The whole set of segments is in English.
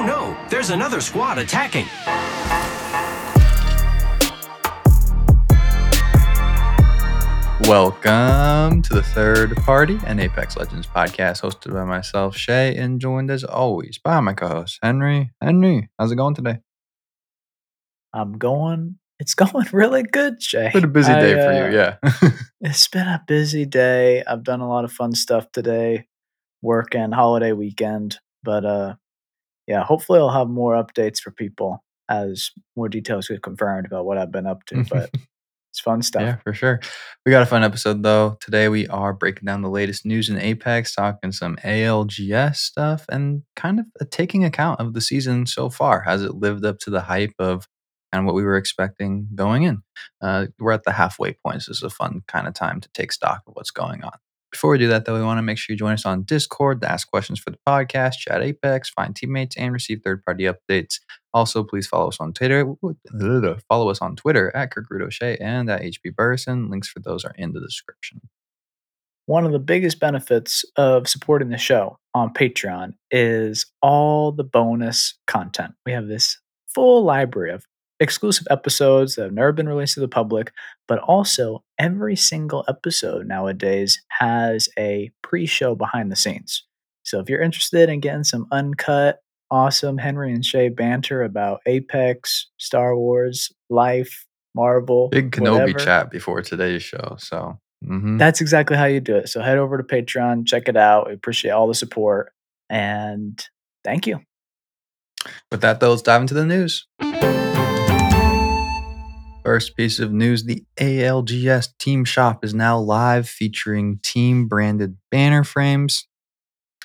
Oh no, there's another squad attacking. Welcome to the third party, an Apex Legends podcast hosted by myself, Shay, and joined as always by my co-host Henry. Henry, how's it going today? I'm going. It's going really good, Shay. It's been a busy I, day for uh, you, yeah. It's been a busy day. I've done a lot of fun stuff today, work and holiday weekend. But uh, yeah, hopefully I'll have more updates for people as more details get confirmed about what I've been up to. But it's fun stuff. Yeah, for sure. We got a fun episode though. Today we are breaking down the latest news in Apex, talking some ALGS stuff, and kind of uh, taking account of the season so far. Has it lived up to the hype of and what we were expecting going in? Uh, we're at the halfway point. This is a fun kind of time to take stock of what's going on. Before we do that, though, we want to make sure you join us on Discord to ask questions for the podcast, chat Apex, find teammates, and receive third-party updates. Also, please follow us on Twitter. Follow us on Twitter at Kirk O'Shea and at HB Burson. Links for those are in the description. One of the biggest benefits of supporting the show on Patreon is all the bonus content. We have this full library of exclusive episodes that have never been released to the public, but also every single episode nowadays has a pre show behind the scenes. So if you're interested in getting some uncut, awesome Henry and Shay banter about Apex, Star Wars, life, Marvel, Big Kenobi whatever, chat before today's show. So, mhm. That's exactly how you do it. So head over to Patreon, check it out. We appreciate all the support and thank you. with that, though, let's dive into the news. First piece of news the ALGS Team Shop is now live featuring team branded banner frames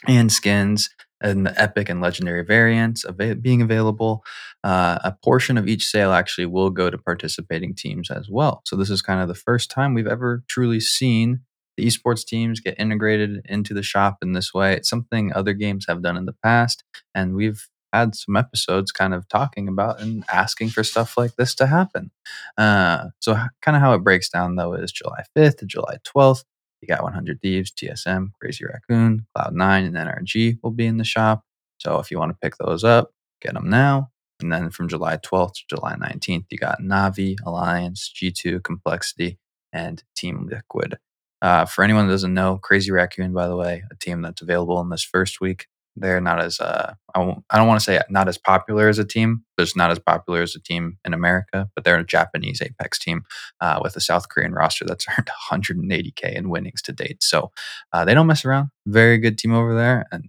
and skins and the epic and legendary variants ava- being available. Uh, a portion of each sale actually will go to participating teams as well. So, this is kind of the first time we've ever truly seen the esports teams get integrated into the shop in this way. It's something other games have done in the past, and we've had some episodes kind of talking about and asking for stuff like this to happen. Uh, so, kind of how it breaks down though is July 5th to July 12th. You got 100 Thieves, TSM, Crazy Raccoon, Cloud9, and NRG will be in the shop. So, if you want to pick those up, get them now. And then from July 12th to July 19th, you got Navi, Alliance, G2, Complexity, and Team Liquid. Uh, for anyone that doesn't know, Crazy Raccoon, by the way, a team that's available in this first week. They're not as uh, I, won't, I don't want to say not as popular as a team. They're not as popular as a team in America, but they're a Japanese Apex team uh, with a South Korean roster that's earned 180k in winnings to date. So uh, they don't mess around. Very good team over there, and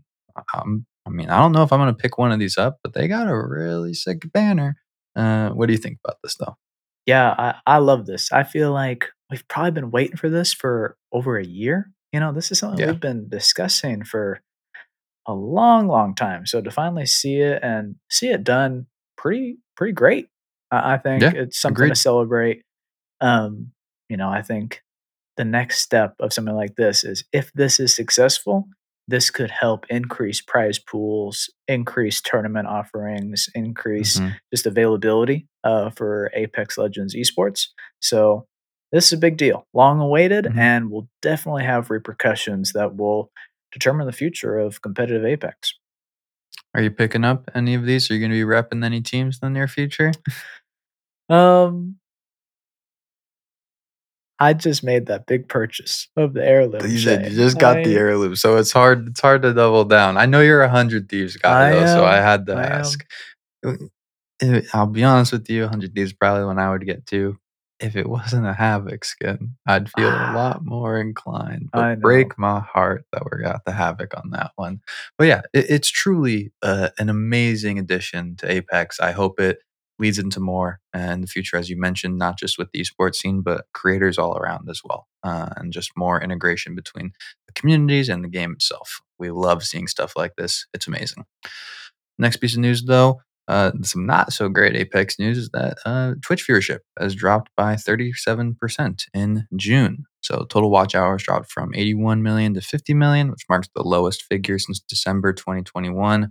um, I mean, I don't know if I'm going to pick one of these up, but they got a really sick banner. Uh, what do you think about this, though? Yeah, I, I love this. I feel like we've probably been waiting for this for over a year. You know, this is something Yeah. we've been discussing for a long, long time. So to finally see it and see it done pretty pretty great. I, I think Yeah, it's something agreed. to celebrate. Um, you know, I think the next step of something like this is if this is successful, this could help increase prize pools, increase tournament offerings, increase Mhm. just availability uh, for Apex Legends esports. So this is a big deal, long awaited, Mhm. and will definitely have repercussions that will determine the future of competitive Apex. Are you picking up any of these? Are you going to be repping any teams in the near future? Um, I just made that big purchase of the heirloom. You said you just got the I- heirloom, so it's hard. It's hard to double down. I know you're a hundred thieves guy I though, so I had to I ask. Uh, uh, I'll be honest with you, hundred thieves probably when I would get to. If it wasn't a havoc skin, I'd feel a lot more inclined. But break my heart that we got the havoc on that one. But yeah, it, it's truly uh, an amazing addition to Apex. I hope it leads into more in the future, as you mentioned, not just with the esports scene, but creators all around as well, uh, and just more integration between the communities and the game itself. We love seeing stuff like this. It's amazing. Next piece of news, though, uh, some not so great Apex news is that uh, Twitch viewership has dropped by 37% in June. So total watch hours dropped from 81 million to 50 million, which marks the lowest figure since December 2021.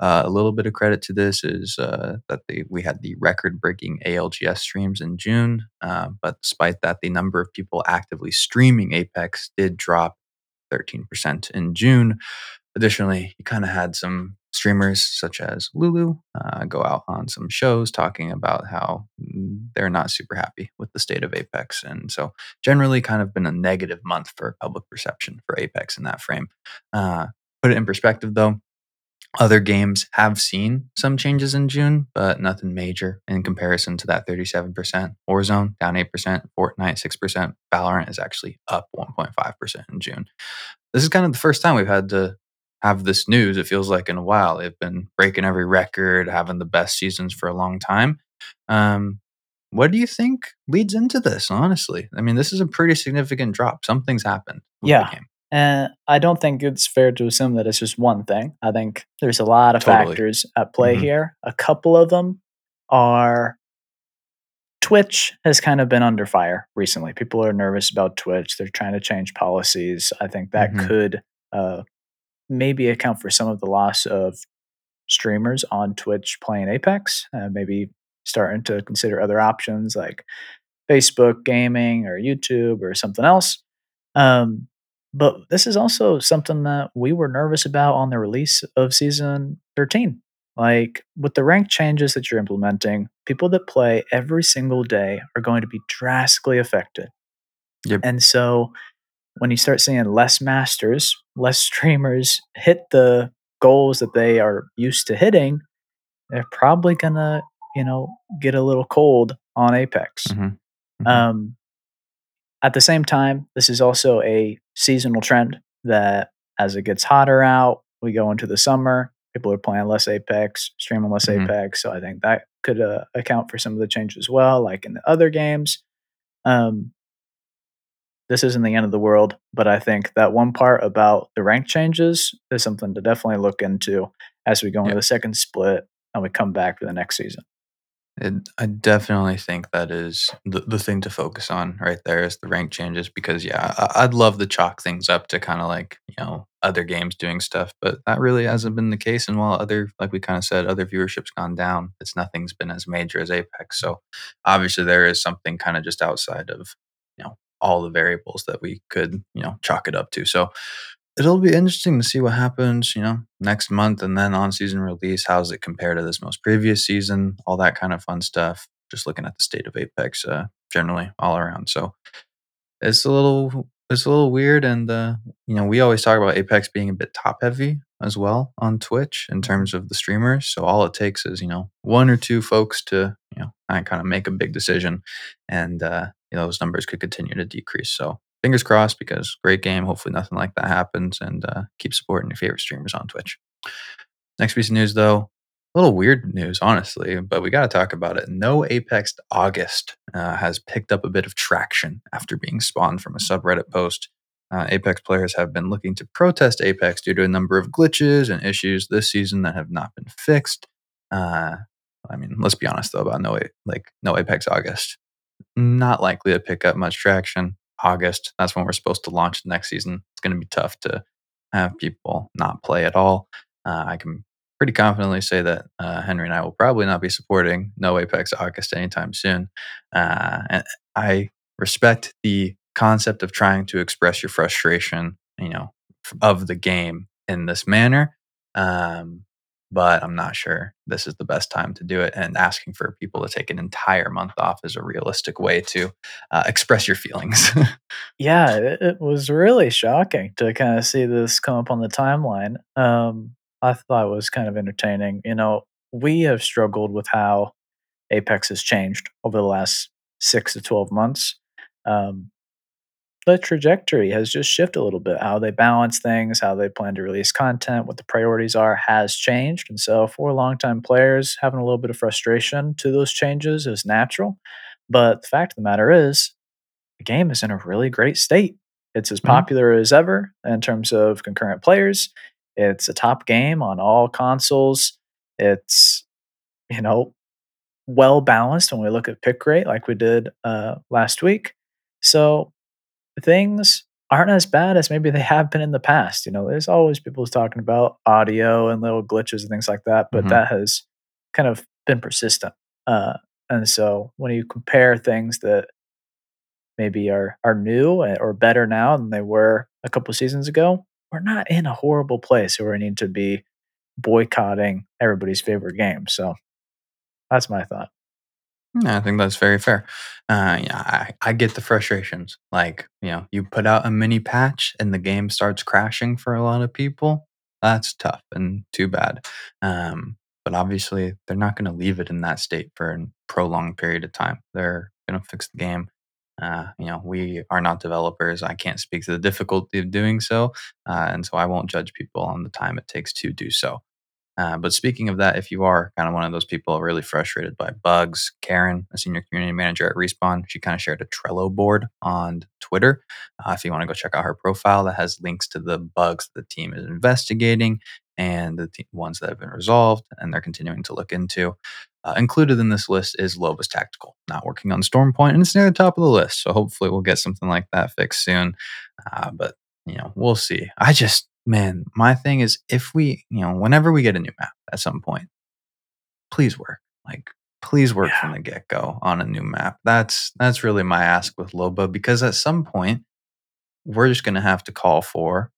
Uh, a little bit of credit to this is uh, that we had the record-breaking ALGS streams in June, uh, but despite that, the number of people actively streaming Apex did drop 13% in June. Additionally, you kind of had some streamers such as Lulu uh, go out on some shows talking about how mm, they're not super happy with the state of Apex. And so, generally, kind of been a negative month for public perception for Apex in that frame. Uh, put it in perspective, though, other games have seen some changes in June, but nothing major in comparison to that 37%. Warzone down 8%, Fortnite 6%, Valorant is actually up 1.5% in June. This is kind of the first time we've had to have this news, it feels like in a while. They've been breaking every record, having the best seasons for a long time. Um, what do you think leads into this, honestly? I mean, this is a pretty significant drop. Something's happened. yeah. And I don't think it's fair to assume that it's just one thing. I think there's a lot of totally. factors at play mm-hmm. here. A couple of them are Twitch has kind of been under fire recently. People are nervous about Twitch. They're trying to change policies. I think that mm-hmm. could uh, maybe account for some of the loss of streamers on Twitch playing Apex. Uh, maybe starting to consider other options like Facebook gaming or YouTube or something else. Um, but this is also something that we were nervous about on the release of season 13. Like with the rank changes that you're implementing, people that play every single day are going to be drastically affected. Yep. And so when you start seeing less masters, less streamers hit the goals that they are used to hitting, they're probably gonna, you know, get a little cold on Apex. Mm-hmm. Mm-hmm. Um, at the same time, this is also a seasonal trend that as it gets hotter out, we go into the summer, people are playing less Apex, streaming less mm-hmm. Apex. So I think that could uh, account for some of the change as well, like in the other games. Um, this isn't the end of the world, but I think that one part about the rank changes is something to definitely look into as we go into the second split and we come back for the next season. It, I definitely think that is the, the thing to focus on right there is the rank changes because yeah I, would love to chalk things up to kind of like you know other games doing stuff but that really hasn't been the case. And while other like we kind of said other viewership's gone down it's nothing's been as major as apex. So obviously there is something kind of just outside of all the variables that we could you know chalk it up to so it'll be interesting to see what happens, you know, next month and then on season release. How's it compare to this most previous season? All that kind of fun stuff. Just looking at the state of Apex uh, generally all around. So it's a little it's a little weird and uh, you know we always talk about apex being a bit top heavy as well on twitch in terms of the streamers so all it takes is you know one or two folks to you know kind of make a big decision and uh, you know those numbers could continue to decrease so fingers crossed because great game. Hopefully, nothing like that happens and uh, keep supporting your favorite streamers on Twitch. Next piece of news, though, a little weird news, honestly, but we got to talk about it. No Apex August uh, has picked up a bit of traction after being spawned from a subreddit post. Uh, Apex players have been looking to protest Apex due to a number of glitches and issues this season that have not been fixed. Uh, I mean, let's be honest though about no like no Apex August, not likely to pick up much traction. August. That's when we're supposed to launch next season. It's going to be tough to have people not play at all. Uh, I can pretty confidently say that uh, Henry and I will probably not be supporting No Apex August anytime soon. Uh, and I respect the concept of trying to express your frustration, you know, of the game in this manner. Um, but I'm not sure this is the best time to do it. And asking for people to take an entire month off is a realistic way to uh, express your feelings. yeah, it, it, was really shocking to kind of see this come up on the timeline. Um, I thought it was kind of entertaining. You know, we have struggled with how Apex has changed over the last six to 12 months. Um, the trajectory has just shifted a little bit. How they balance things, how they plan to release content, what the priorities are has changed. And so, for longtime players, having a little bit of frustration to those changes is natural. But the fact of the matter is, the game is in a really great state. It's as mm-hmm. popular mm-hmm. as ever in terms of concurrent players. It's a top game on all consoles. It's, you know, well balanced when we look at pick rate like we did uh, last week. So things aren't as bad as maybe they have been in the past. You know, there's always people talking about audio and little glitches and things like that, but mm-hmm. that has kind of been persistent. Uh, and so when you compare things that maybe are are new or better now than they were a couple seasons ago, we're not in a horrible place where we need to be boycotting everybody's favorite game. So that's my thought. Yeah, I think that's very fair. Uh, yeah, I, I get the frustrations. Like, you know, you put out a mini patch and the game starts crashing for a lot of people. That's tough and too bad. Um, but obviously, they're not going to leave it in that state for a prolonged period of time. They're going to fix the game. Uh, you know, we are not developers. I can't speak to the difficulty of doing so. Uh, and so I won't judge people on the time it takes to do so. Uh, but speaking of that, if you are kind of one of those people really frustrated by bugs, Karen, a senior community manager at Respawn, she kind of shared a Trello board on Twitter. Uh, if you want to go check out her profile, that has links to the bugs the team is investigating and the ones that have been resolved and they're continuing to look into. Uh, included in this list is Loba's Tactical, not working on Stormpoint, and it's near the top of the list. So hopefully we'll get something like that fixed soon. Uh, but you know, we'll see. I just man, my thing is if we, you know, whenever we get a new map at some point, please work. Like please work yeah. from the get-go on a new map. That's that's really my ask with Loba because at some point we're just going to have to call for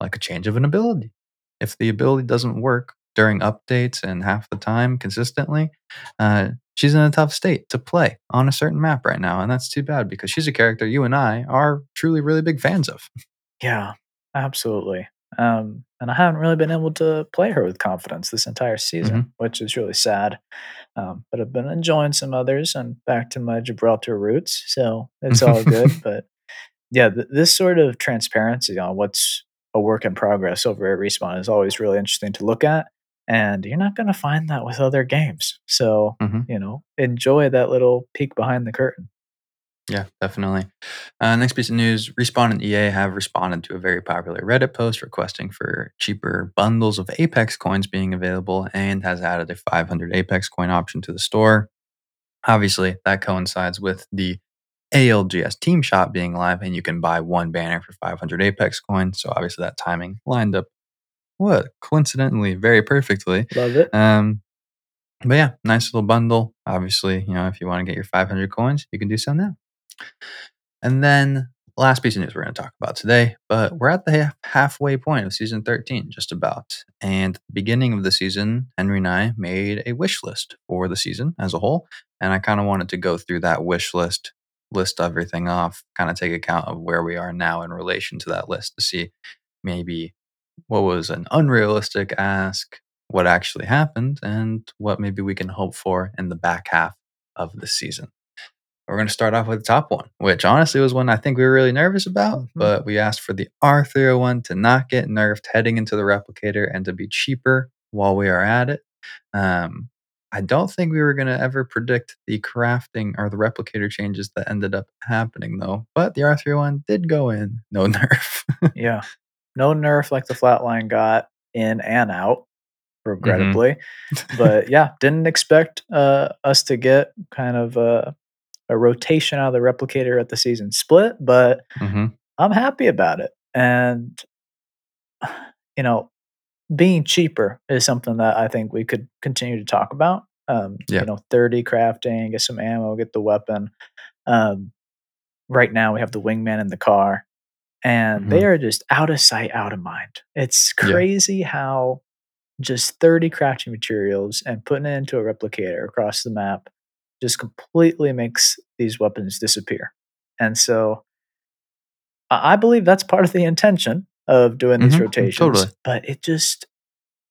like a change of an ability. If the ability doesn't work during updates and half the time consistently, uh, she's in a tough state to play on a certain map right now. And that's too bad because she's a character you and I are truly really big fans of. Yeah, absolutely. Um, and I haven't really been able to play her with confidence this entire season, mm-hmm. which is really sad. Um, but I've been enjoying some others and back to my Gibraltar roots, so it's all good. But yeah, th- this sort of transparency on what's a work in progress over at Respawn is always really interesting to look at. And you're not going to find that with other games. So, mm-hmm. you know, enjoy that little peek behind the curtain. Yeah, definitely. Uh, next piece of news Respawn and EA have responded to a very popular Reddit post requesting for cheaper bundles of Apex coins being available and has added a 500 Apex coin option to the store. Obviously, that coincides with the ALGS Team Shop being live, and you can buy one banner for 500 Apex coins. So, obviously, that timing lined up, what, coincidentally, very perfectly. Love it. Um, but yeah, nice little bundle. Obviously, you know, if you want to get your 500 coins, you can do so now. And then last piece of news we're going to talk about today, but we're at the halfway point of season 13, just about. And beginning of the season, Henry and I made a wish list for the season as a whole. And I kind of wanted to go through that wish list, list everything off, kind of take account of where we are now in relation to that list to see maybe what was an unrealistic ask, what actually happened, and what maybe we can hope for in the back half of the season. We're going to start off with the top one, which honestly was one I think we were really nervous about, mm-hmm. but we asked for the R301 to not get nerfed heading into the replicator and to be cheaper while we are at it. Um, I don't think we were going to ever predict the crafting or the replicator changes that ended up happening, though. But the R301 did go in, no nerf. yeah. No nerf like the flatline got in and out, mm-hmm. regrettably. Mm-hmm. but yeah, didn't expect uh, us to get kind of uh, a rotation out of the replicator at the season split, but mm-hmm. I'm happy about it. And, you know, being cheaper is something that I think we could continue to talk about. Um, yeah. You know, 30 crafting, get some ammo, get the weapon. Um, right now, we have the wingman in the car, and mm-hmm. they are just out of sight, out of mind. It's crazy yeah. how just 30 crafting materials and putting it into a replicator across the map just completely makes these weapons disappear. And so I believe that's part of the intention of doing these mm-hmm, rotations. Totally. But it just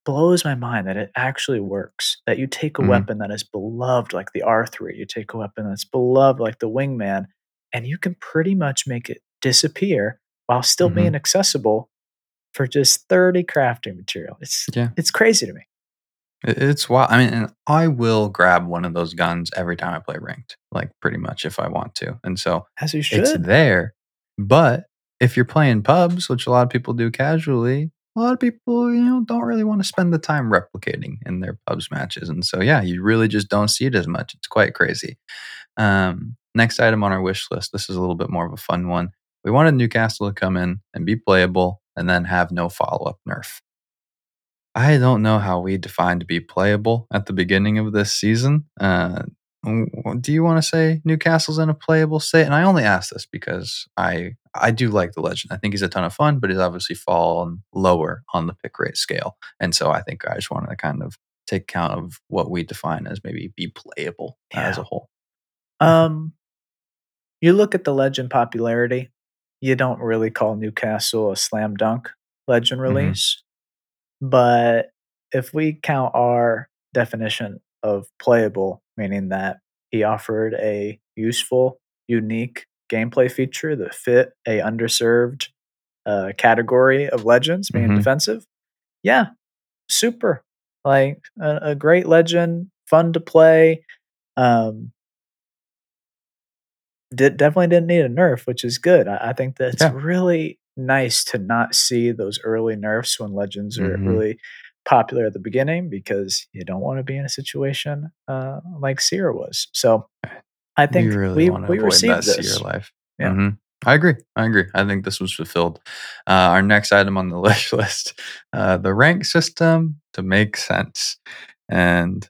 blows my mind that it actually works. That you take a mm-hmm. weapon that is beloved like the R3, you take a weapon that's beloved like the Wingman, and you can pretty much make it disappear while still mm-hmm. being accessible for just 30 crafting material. It's yeah. it's crazy to me. It's wild. I mean, and I will grab one of those guns every time I play ranked, like pretty much if I want to. And so as you should. it's there. But if you're playing pubs, which a lot of people do casually, a lot of people, you know, don't really want to spend the time replicating in their pubs matches. And so, yeah, you really just don't see it as much. It's quite crazy. Um, next item on our wish list. This is a little bit more of a fun one. We wanted Newcastle to come in and be playable and then have no follow up nerf. I don't know how we defined to be playable at the beginning of this season. Uh, do you want to say Newcastle's in a playable state? And I only ask this because I I do like the legend. I think he's a ton of fun, but he's obviously fallen lower on the pick rate scale. And so I think I just wanted to kind of take account of what we define as maybe be playable as a whole. Um, you look at the legend popularity. You don't really call Newcastle a slam dunk legend Mhm. release, but if we count our definition of playable, meaning that he offered a useful, unique gameplay feature that fit a underserved uh, category of legends, being Mhm. defensive, yeah, super. Like a, a great legend, fun to play. Um, did definitely didn't need a nerf, which is good. I, I think that's Yeah. really nice to not see those early nerfs when legends are Mhm. really popular at the beginning because you don't want to be in a situation uh, like Seer was. So I think we really we want to we received this. Life. Yeah. Mhm. I agree. I agree. I think this was fulfilled. Uh, our next item on the wish list, uh, the rank system to make sense. And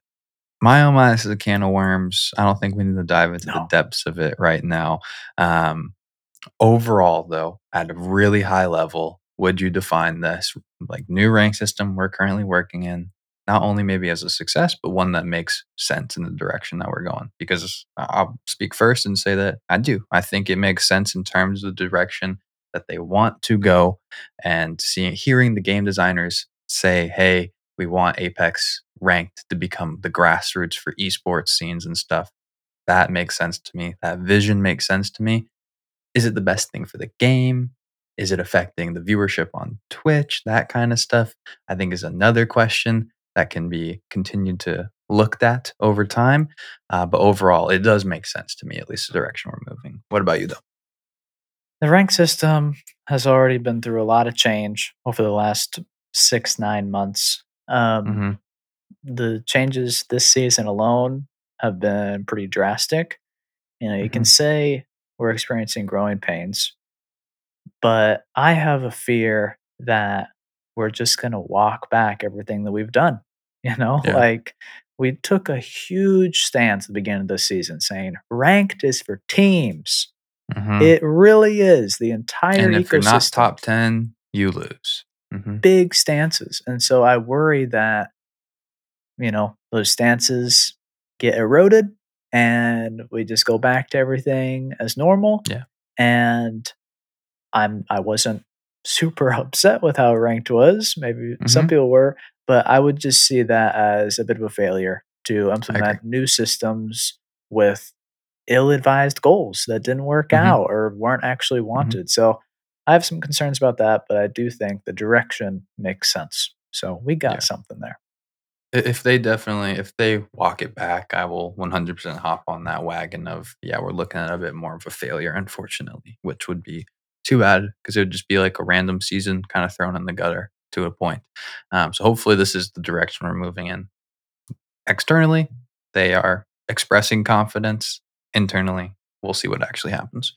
my oh my, this is a can of worms. I don't think we need to dive into the depths of it right now. Um, overall, though, at a really high level, would you define this like new rank system we're currently working in not only maybe as a success, but one that makes sense in the direction that we're going. Because I- I'll speak first and say that I do. I think it makes sense in terms of the direction that they want to go, and seeing, hearing the game designers say, "Hey, we want Apex ranked to become the grassroots for esports scenes and stuff." That makes sense to me. That vision makes sense to me. Is it the best thing for the game? Is it affecting the viewership on Twitch? That kind of stuff, I think, is another question that can be continued to looked at over time. Uh, but overall, it does make sense to me, at least the direction we're moving. What about you, though? The rank system has already been through a lot of change over the last six, nine months. Um, hmm The changes this season alone have been pretty drastic. You know, you can Mhm. say we're experiencing growing pains, but I have a fear that we're just going to walk back everything that we've done. You know, Yeah. like we took a huge stance at the beginning of the season saying ranked is for teams. hmm It really is. The entire and if you're not ecosystem. top 10, you lose. hmm big stances. And so I worry that, you know, those stances get eroded and we just go back to everything as normal. Yeah. And I'm I wasn't super upset with how ranked was. Maybe some Mhm. people were, but I would just see that as a bit of a failure to implement new systems with ill-advised goals that didn't work Mhm. out or weren't actually wanted. So I have some concerns about that, but I do think the direction makes sense. So we got Yeah. something there. If they definitely, if they walk it back, I will 100% hop on that wagon of, yeah, we're looking at a bit more of a failure, unfortunately, which would be too bad because it would just be like a random season kind of thrown in the gutter to a point. Um, so hopefully, this is the direction we're moving in. Externally, they are expressing confidence. Internally, we'll see what actually happens.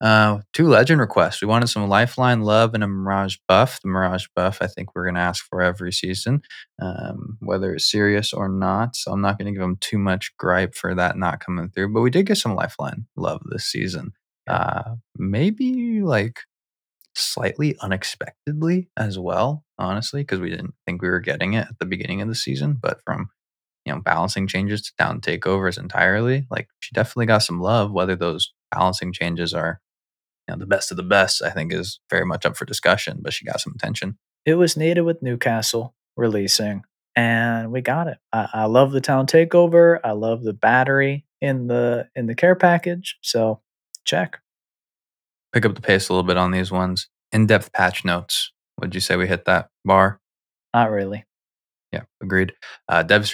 Uh, two legend requests. We wanted some Lifeline love and a Mirage buff. The Mirage buff, I think we're going to ask for every season, um, whether it's serious or not. So I'm not going to give them too much gripe for that not coming through. But we did get some Lifeline love this season. Uh, maybe like slightly unexpectedly as well, honestly, because we didn't think we were getting it at the beginning of the season. But from you know balancing changes to town takeovers entirely, like she definitely got some love. Whether those balancing changes are you know the best of the best, I think is very much up for discussion. But she got some attention. It was needed with Newcastle releasing, and we got it. I, I love the town takeover. I love the battery in the in the care package. So check. Pick up the pace a little bit on these ones. In depth patch notes. Would you say we hit that bar? Not really. Yeah, agreed. Uh, dev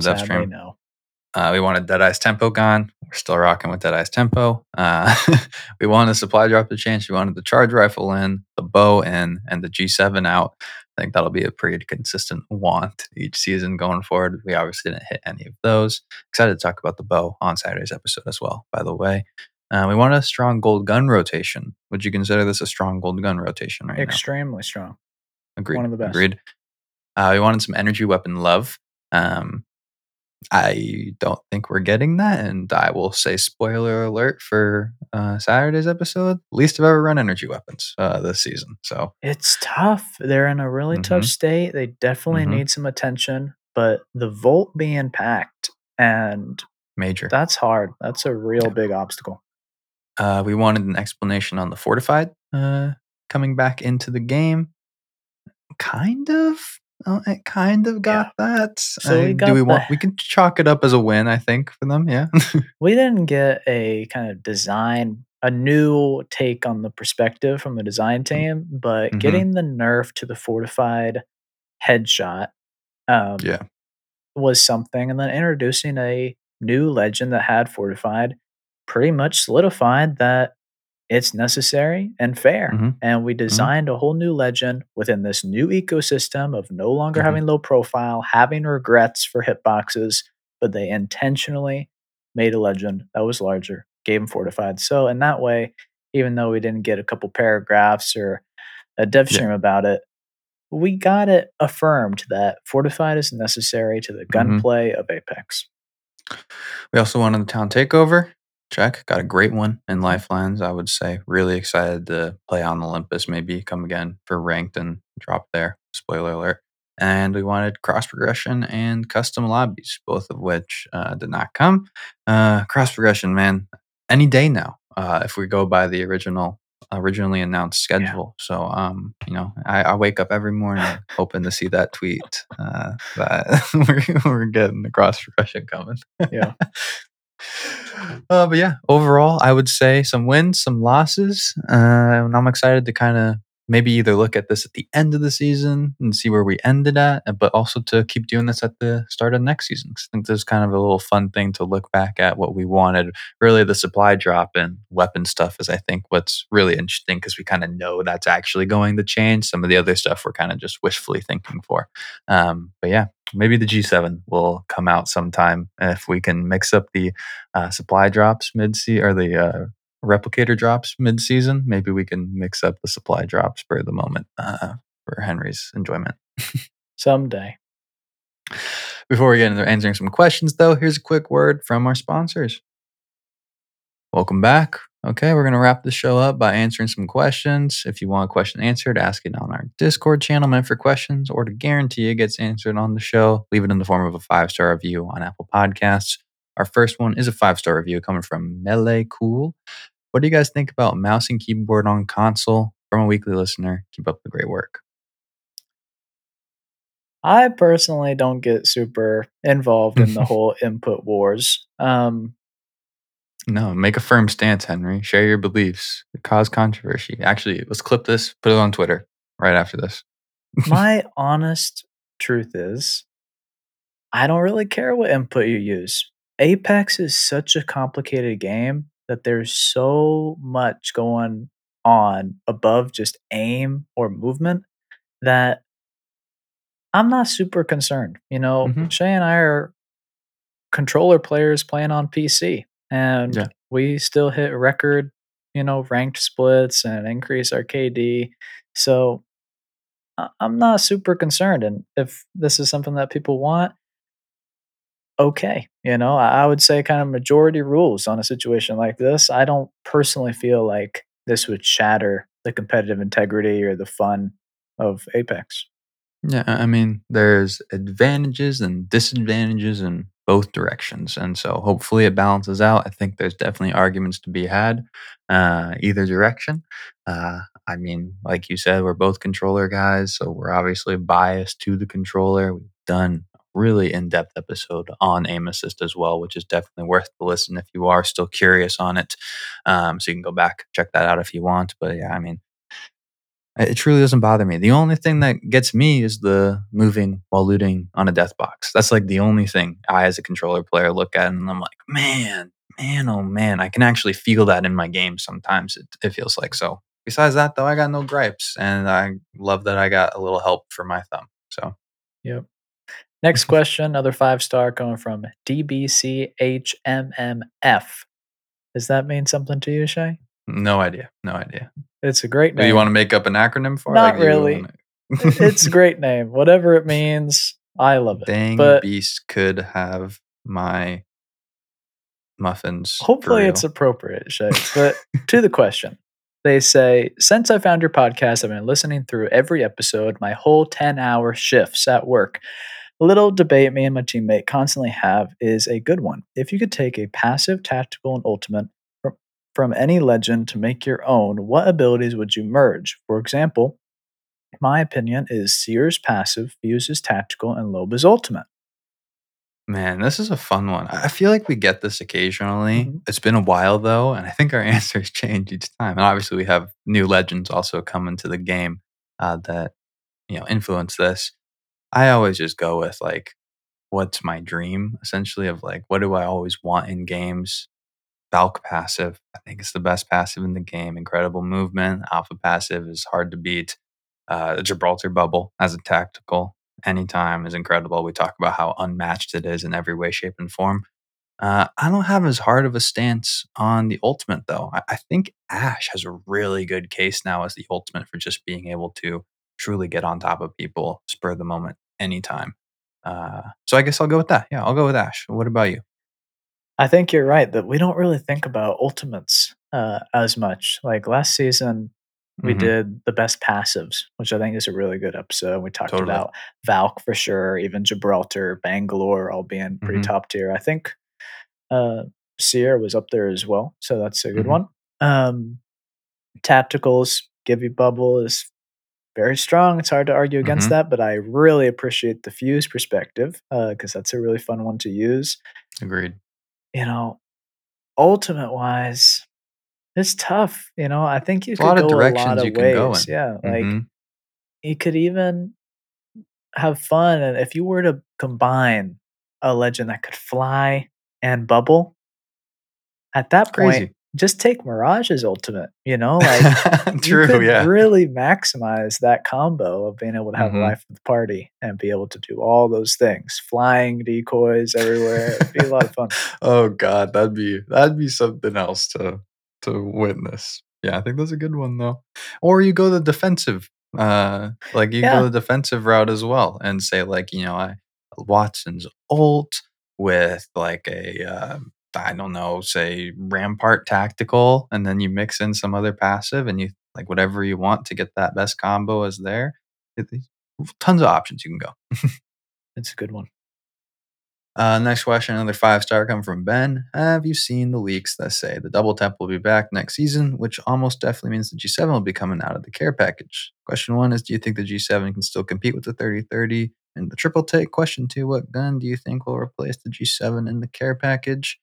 stream. No dev Sadly, stream. no. Uh, we wanted Deadeye's Tempo gone. We're still rocking with Deadeye's Tempo. Uh, we wanted the supply drop to change. We wanted the charge rifle in, the bow in, and the G7 out. I think that'll be a pretty consistent want each season going forward. We obviously didn't hit any of those. Excited to talk about the bow on Saturday's episode as well, by the way. Uh, we want a strong gold gun rotation. Would you consider this a strong gold gun rotation right now? Extremely strong. Agreed. One of the best. Agreed. Uh, we wanted some energy weapon love. Um, I don't think we're getting that, and I will say spoiler alert for uh, Saturday's episode. Least I've ever run energy weapons uh, this season, so It's tough. They're in a really tough Mhm. state. They definitely Mhm. need some attention, but the vault being packed and major. that's hard. That's a real Yeah. big obstacle. Uh, we wanted an explanation on the fortified uh, coming back into the game. Kind of. Oh, it kind of got that. So we got do we the- want? We can chalk it up as a win, I think, for them. Yeah. We didn't get a kind of design, a new take on the perspective from the design team, but Mhm. getting the nerf to the fortified headshot um, yeah. was something. And then introducing a new legend that had fortified pretty much solidified that it's necessary and fair. Mhm. And we designed a whole new legend within this new ecosystem of no longer Mhm. having low profile, having regrets for hitboxes, but they intentionally made a legend that was larger, gave him fortified. So in that way, even though we didn't get a couple paragraphs or a dev Yeah. stream about it, we got it affirmed that fortified is necessary to the Mhm. gunplay of Apex. We also won wanted the town takeover. Check. Got a great one in Lifelines, I would say. Really excited to play on Olympus, maybe come again for ranked and drop there. Spoiler alert. And we wanted cross progression and custom lobbies, both of which uh, did not come. Uh, cross progression, man, any day now. Uh, if we go by the original, originally announced schedule. So, um, you know, I, I wake up every morning hoping to see that tweet uh, that we're, we're getting the cross progression coming. Yeah. Uh, but yeah, overall, I would say some wins, some losses, uh, and I'm excited to kind of maybe either look at this at the end of the season and see where we ended at, uh, but also to keep doing this at the start of next season. 'Cause I think there's kind of a little fun thing to look back at what we wanted. Really, the supply drop and weapon stuff is, I think, what's really interesting because we kind of know that's actually going to change. Some of the other stuff we're kind of just wishfully thinking for. Um, but yeah, maybe the G7 will come out sometime if we can mix up the uh, supply drops mid sea or the uh, replicator drops mid season. Maybe we can mix up the supply drops for the moment uh, for Henry's enjoyment. Someday. Before we get into answering some questions, though, here's a quick word from our sponsors. Welcome back. Okay, we're going to wrap the show up by answering some questions. If you want a question answered, ask it on our Discord channel, meant for questions, or to guarantee it gets answered on the show, leave it in the form of a five star review on Apple Podcasts. Our first one is a five star review coming from Melee Cool. What do you guys think about mouse and keyboard on console? From a weekly listener. Keep up the great work. I personally don't get super involved in the whole input wars. Um, No, make a firm stance, Henry. Share your beliefs. Cause controversy. Actually, let's clip this, put it on Twitter right after this. my honest truth is, I don't really care what input you use. Apex is such a complicated game that there's so much going on above just aim or movement that I'm not super concerned. You know, Mhm. Shay and I are controller players playing on PC, and Yeah. we still hit record, you know, ranked splits and increase our KD. So I'm not super concerned. And if this is something that people want, okay. You know, I would say kind of majority rules on a situation like this. I don't personally feel like this would shatter the competitive integrity or the fun of Apex. Yeah, I mean, there's advantages and disadvantages in both directions. And so hopefully it balances out. I think there's definitely arguments to be had uh, either direction. Uh, I mean, like you said, we're both controller guys. So we're obviously biased to the controller. We've done a really in depth episode on aim assist as well, which is definitely worth the listen if you are still curious on it. Um, so you can go back, check that out if you want. But yeah, I mean, it truly doesn't bother me. The only thing that gets me is the moving while looting on a death box. That's like the only thing I, as a controller player, look at, and I'm like, man, man, oh man, I can actually feel that in my game sometimes. It, it feels like so. Besides that, though, I got no gripes, and I love that I got a little help for my thumb. So Yep. Next question, another five star coming from DBCHMMF. Does that mean something to you, Shay? no idea, no idea. It's a great name. Do you want to make up an acronym for? it? Not you really. wanna- it's a great name. Whatever it means, I love it. Dang but beast could have my muffins. Hopefully, it's appropriate, Shay. But to the question, they say, Since I found your podcast, I've been listening through every episode, my whole 10 hour shifts at work. A little debate me and my teammate constantly have is a good one. If you could take a passive, tactical, and ultimate from, any legend to make your own, what abilities would you merge? For example, my opinion is Seer's passive, Fuse is tactical, and Loba is ultimate. Man, this is a fun one. I feel like we get this occasionally. Mhm. It's been a while though, and I think our answers change each time. And obviously, we have new legends also come into the game uh, that you know influence this. I always just go with like, what's my dream essentially of like, what do I always want in games? Valk passive, I think it's the best passive in the game. Incredible movement. Alpha passive is hard to beat. Uh, Gibraltar bubble as a tactical anytime is incredible. We talk about how unmatched it is in every way, shape, and form. Uh, I don't have as hard of a stance on the ultimate though. I, I think Ash has a really good case now as the ultimate for just being able to truly get on top of people, spur the moment, anytime. Uh, so I guess I'll go with that. Yeah, I'll go with Ash. What about you? I think you're right that we don't really think about ultimates uh, as much. Like last season, we Mhm. did the best passives, which I think is a really good episode. We talked Totally. about Valk for sure, even Gibraltar, Bangalore, all being pretty Mhm. top tier. I think uh, Seer was up there as well, so that's a good Mhm. one. Um, tacticals, Gibby Bubble is very strong. It's hard to argue against Mhm. that, but I really appreciate the Fuse perspective because that's a really fun one to use Agreed. You know, ultimate wise, it's tough. You know, I think you a could lot of go a lot directions of you can go ways. in. Yeah, like Mhm. you could even have fun, and if you were to combine a legend that could fly and bubble, at that point, Crazy. Just take Mirage's ultimate. You know, like you True. could Yeah. really maximize that combo of being able to have Mhm. a life of the party and be able to do all those things, flying decoys everywhere. It'd be a lot of fun. oh God, that'd be that'd be something else to to witness. Yeah, I think that's a good one though. Or you go the defensive, uh, like you Yeah. go the defensive route as well, and say like you know, I Watson's ult with like a uh, I don't know, say Rampart tactical, and then you mix in some other passive, and you like whatever you want to get that best combo is there. It- tons of options you can go. It's a good one. Uh, next question, another five star coming from Ben. Have you seen the leaks that say the double tap will be back next season, which almost definitely means the G7 will be coming out of the care package? Question one is Do you think the G7 can still compete with the 3030 and the triple take? Question two What gun do you think will replace the G7 in the care package?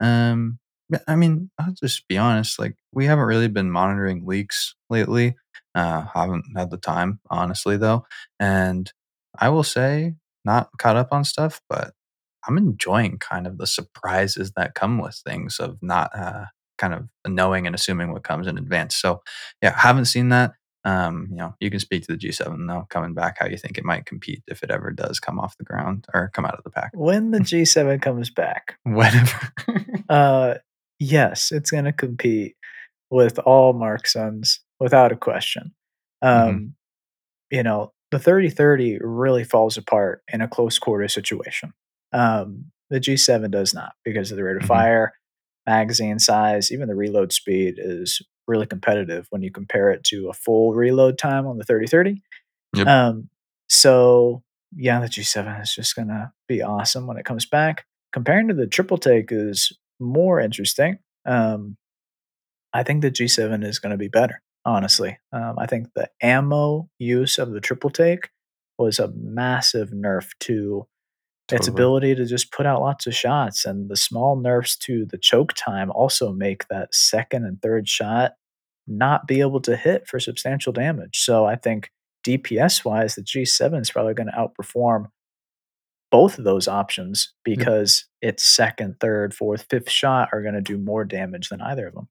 Um, yeah, I mean, I'll just be honest. Like, we haven't really been monitoring leaks lately. Uh, haven't had the time, honestly, though. And I will say, not caught up on stuff, but I'm enjoying kind of the surprises that come with things of not uh, kind of knowing and assuming what comes in advance. So, yeah, haven't seen that. Um, you know, you can speak to the G7 though, coming back, how you think it might compete if it ever does come off the ground or come out of the pack. When the G7 comes back, Whenever. uh, yes, it's going to compete with all marksmans without a question. Um, Mhm. You know, the 30 30 really falls apart in a close quarter situation. Um, the G7 does not because of the rate of Mhm. fire, magazine size, even the reload speed is really competitive when you compare it to a full reload time on the 30 30. Yep. Um, so yeah, the G7 is just gonna be awesome when it comes back. Comparing to the triple take is more interesting. Um, I think the G7 is gonna be better. Honestly, um, I think the ammo use of the triple take was a massive nerf to its ability to just put out lots of shots, and the small nerfs to the choke time also make that second and third shot not be able to hit for substantial damage. So I think DPS wise, the G7 is probably going to outperform both of those options mm-hmm. because its second, third, fourth, fifth shot are going to do more damage than either of them.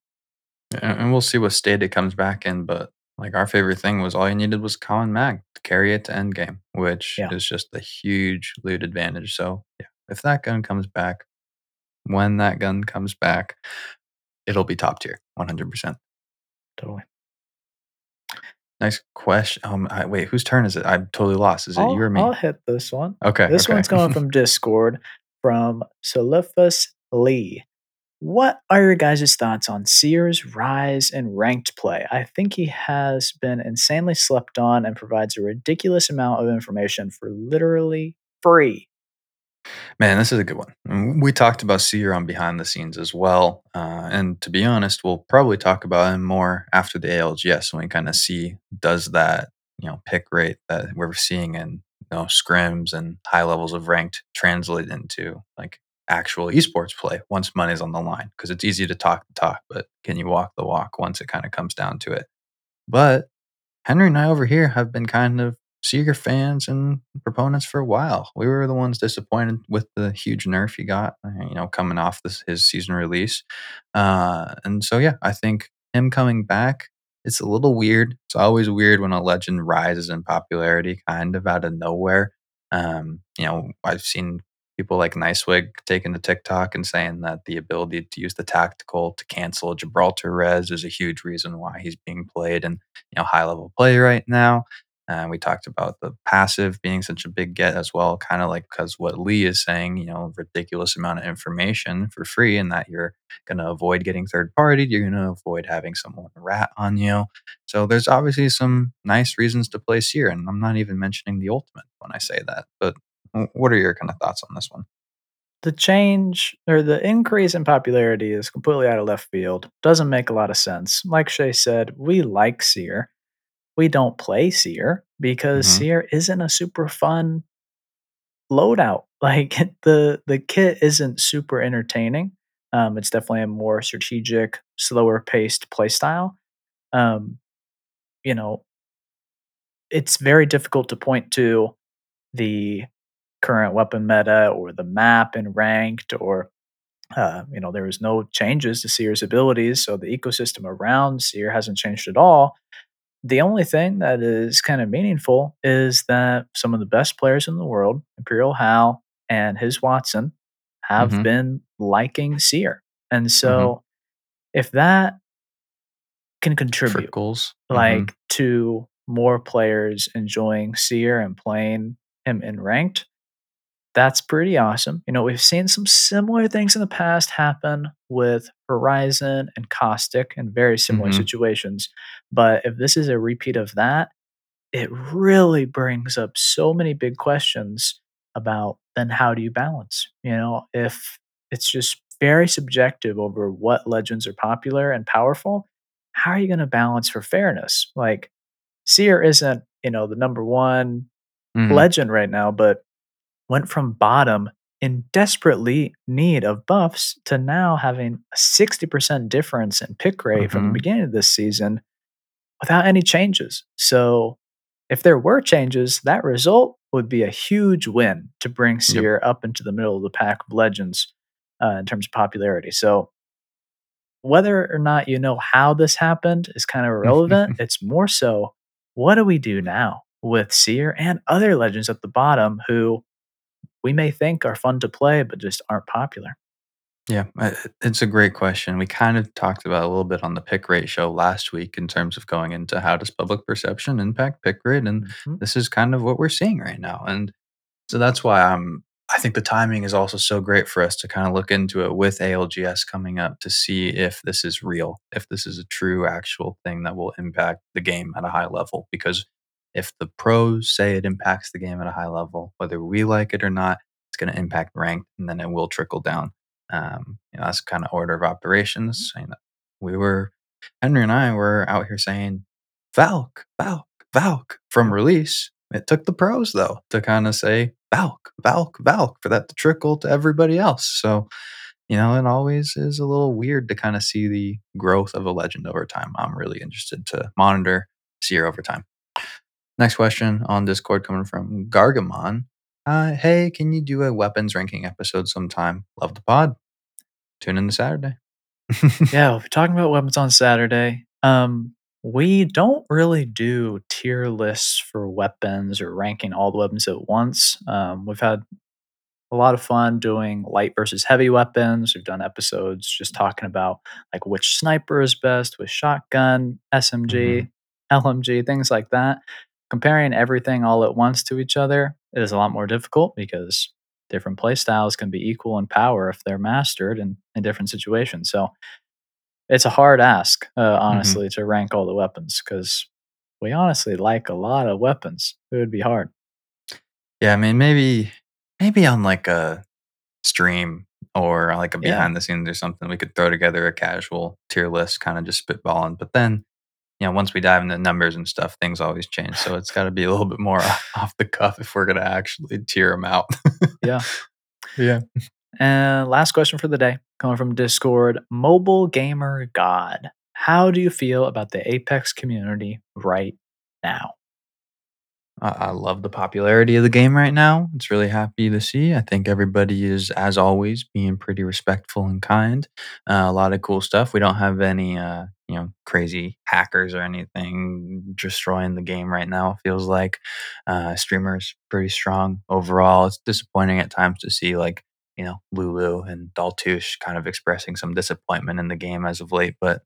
And and we'll see what state it comes back in. But like our favorite thing was all you needed was common mag to carry it to end game, which Yeah. is just a huge loot advantage. So yeah, if that gun comes back, when that gun comes back, it'll be top tier, one hundred percent. Totally. Next question. Um, I, wait, whose turn is it? I'm totally lost. Is it I'll, you or me? I'll hit this one. okay. This okay. one's coming from Discord from Solifus Lee. What are your guys' thoughts on Seer's rise in ranked play? I think he has been insanely slept on and provides a ridiculous amount of information for literally free. Man, this is a good one. We talked about Seer on behind the scenes as well. Uh, and to be honest, we'll probably talk about him more after the ALGS when we kind of see does that, you know, pick rate that we're seeing in you know scrims and high levels of ranked translate into like actual esports play once money's on the line. Because it's easy to talk the talk, but can you walk the walk once it kind of comes down to it? But Henry and I over here have been kind of Seer fans and proponents for a while. We were the ones disappointed with the huge nerf he got, you know, coming off this his season release. Uh, and so yeah, I think him coming back, it's a little weird. It's always weird when a legend rises in popularity kind of out of nowhere. Um, you know, I've seen people like NiceWigg taking to TikTok and saying that the ability to use the tactical to cancel Gibraltar res is a huge reason why he's being played and you know high level play right now. And we talked about the passive being such a big get as well, kind of like because what Lee is saying, you know, ridiculous amount of information for free, and that you're going to avoid getting third party, you're going to avoid having someone rat on you. So there's obviously some nice reasons to play Seer, and I'm not even mentioning the ultimate when I say that. But what are your kind of thoughts on this one? The change or the increase in popularity is completely out of left field. Doesn't make a lot of sense. Like Shay said, we like Seer. We don't play Seer because Mhm. Seer isn't a super fun loadout. Like the the kit isn't super entertaining. Um, it's definitely a more strategic, slower paced playstyle. Um, you know, it's very difficult to point to the current weapon meta or the map in ranked or uh, you know there was no changes to Seer's abilities, so the ecosystem around Seer hasn't changed at all. The only thing that is kind of meaningful is that some of the best players in the world, Imperial Hal and Hiswattson, have Mhm. been liking Seer, and so if that can contribute. Mhm. like to more players enjoying Seer and playing him in ranked, that's pretty awesome. You know, we've seen some similar things in the past happen with Horizon and Caustic in very similar Mhm. situations. But if this is a repeat of that, it really brings up so many big questions about then how do you balance? You know, if it's just very subjective over what legends are popular and powerful, how are you going to balance for fairness? Like, Seer isn't, you know, the number one Mhm. legend right now, but went from bottom in desperately need of buffs to now having a 60% difference in pick rate from the Mhm. beginning of this season without any changes. So, if there were changes, that result would be a huge win to bring Seer up into the middle of the pack of legends uh, in terms of popularity. So, whether or not you know how this happened is kind of irrelevant. it's more so what do we do now with Seer and other legends at the bottom who we may think are fun to play but just aren't popular? Yeah, it's a great question. We kind of talked about a little bit on the pick rate show last week in terms of going into how does public perception impact pick rate, and Mhm. this is kind of what we're seeing right now. And so that's why I'm. I think the timing is also so great for us to kind of look into it with ALGS coming up to see if this is real, if this is a true actual thing that will impact the game at a high level. Because if the pros say it impacts the game at a high level, whether we like it or not, it's going to impact rank, and then it will trickle down. Um, you know, that's kind of order of operations. You know, we were Henry and I were out here saying Valk, Valk, Valk from release. It took the pros though to kind of say Valk, Valk, Valk for that to trickle to everybody else. So, you know, it always is a little weird to kind of see the growth of a legend over time. I'm really interested to monitor, Seer over time. Next question on Discord coming from Gargamon. Uh, hey, can you do a weapons ranking episode sometime? Love the pod. Tune in to Saturday. Yeah, we're talking about weapons on Saturday. Um, we don't really do tier lists for weapons or ranking all the weapons at once. Um, we've had a lot of fun doing light versus heavy weapons. We've done episodes just talking about like which sniper is best with shotgun, SMG, LMG, things like that. Comparing everything all at once to each other is a lot more difficult because different play styles can be equal in power if they're mastered in, in different situations. So it's a hard ask, uh, honestly, to rank all the weapons because we honestly like a lot of weapons. It would be hard. Yeah, I mean, maybe maybe on like a stream or like a Yeah. behind the scenes or something, we could throw together a casual tier list, kind of just spitballing. But then, you know, once we dive into numbers and stuff, things always change. So it's got to be a little bit more off the cuff if we're gonna actually tier them out. Yeah. yeah. And last question for the day, coming from Discord, Mobile Gamer God. How do you feel about the Apex community right now? I, I love the popularity of the game right now. It's really happy to see. I think everybody is, as always, being pretty respectful and kind. Uh, a lot of cool stuff. We don't have any, uh, you know, crazy hackers or anything destroying the game right now. Feels like uh, streamers pretty strong overall. It's disappointing at times to see like you know Lulu and Daltoosh kind of expressing some disappointment in the game as of late, but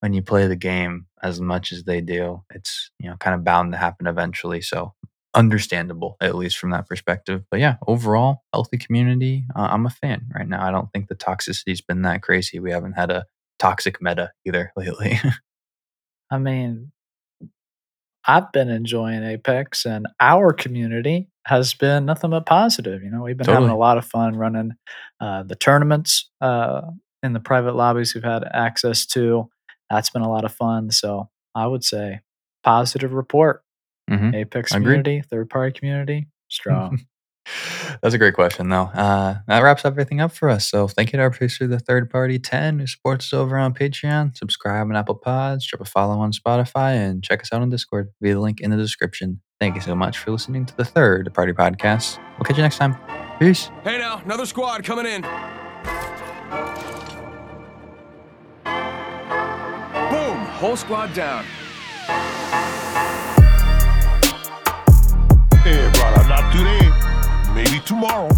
when you play the game as much as they do, it's you know kind of bound to happen eventually. So understandable, at least from that perspective. But yeah, overall, healthy community. Uh, I'm a fan right now. I don't think the toxicity's been that crazy. We haven't had a toxic meta either lately. I mean, I've been enjoying Apex, and our community has been nothing but positive. You know, we've been having a lot of fun running uh, the tournaments uh, in the private lobbies we've had access to. That's been a lot of fun. So I would say positive report. Mhm. Apex community, third party community, strong. That's a great question, though. Uh, that wraps everything up for us. So, thank you to our producer, the third party 10, who supports us over on Patreon. Subscribe on Apple Pods, drop a follow on Spotify, and check us out on Discord via the link in the description. Thank you so much for listening to the third party podcast. We'll catch you next time. Peace. Hey now, another squad coming in. Boom! Whole squad down. Hey, brother, not today maybe tomorrow.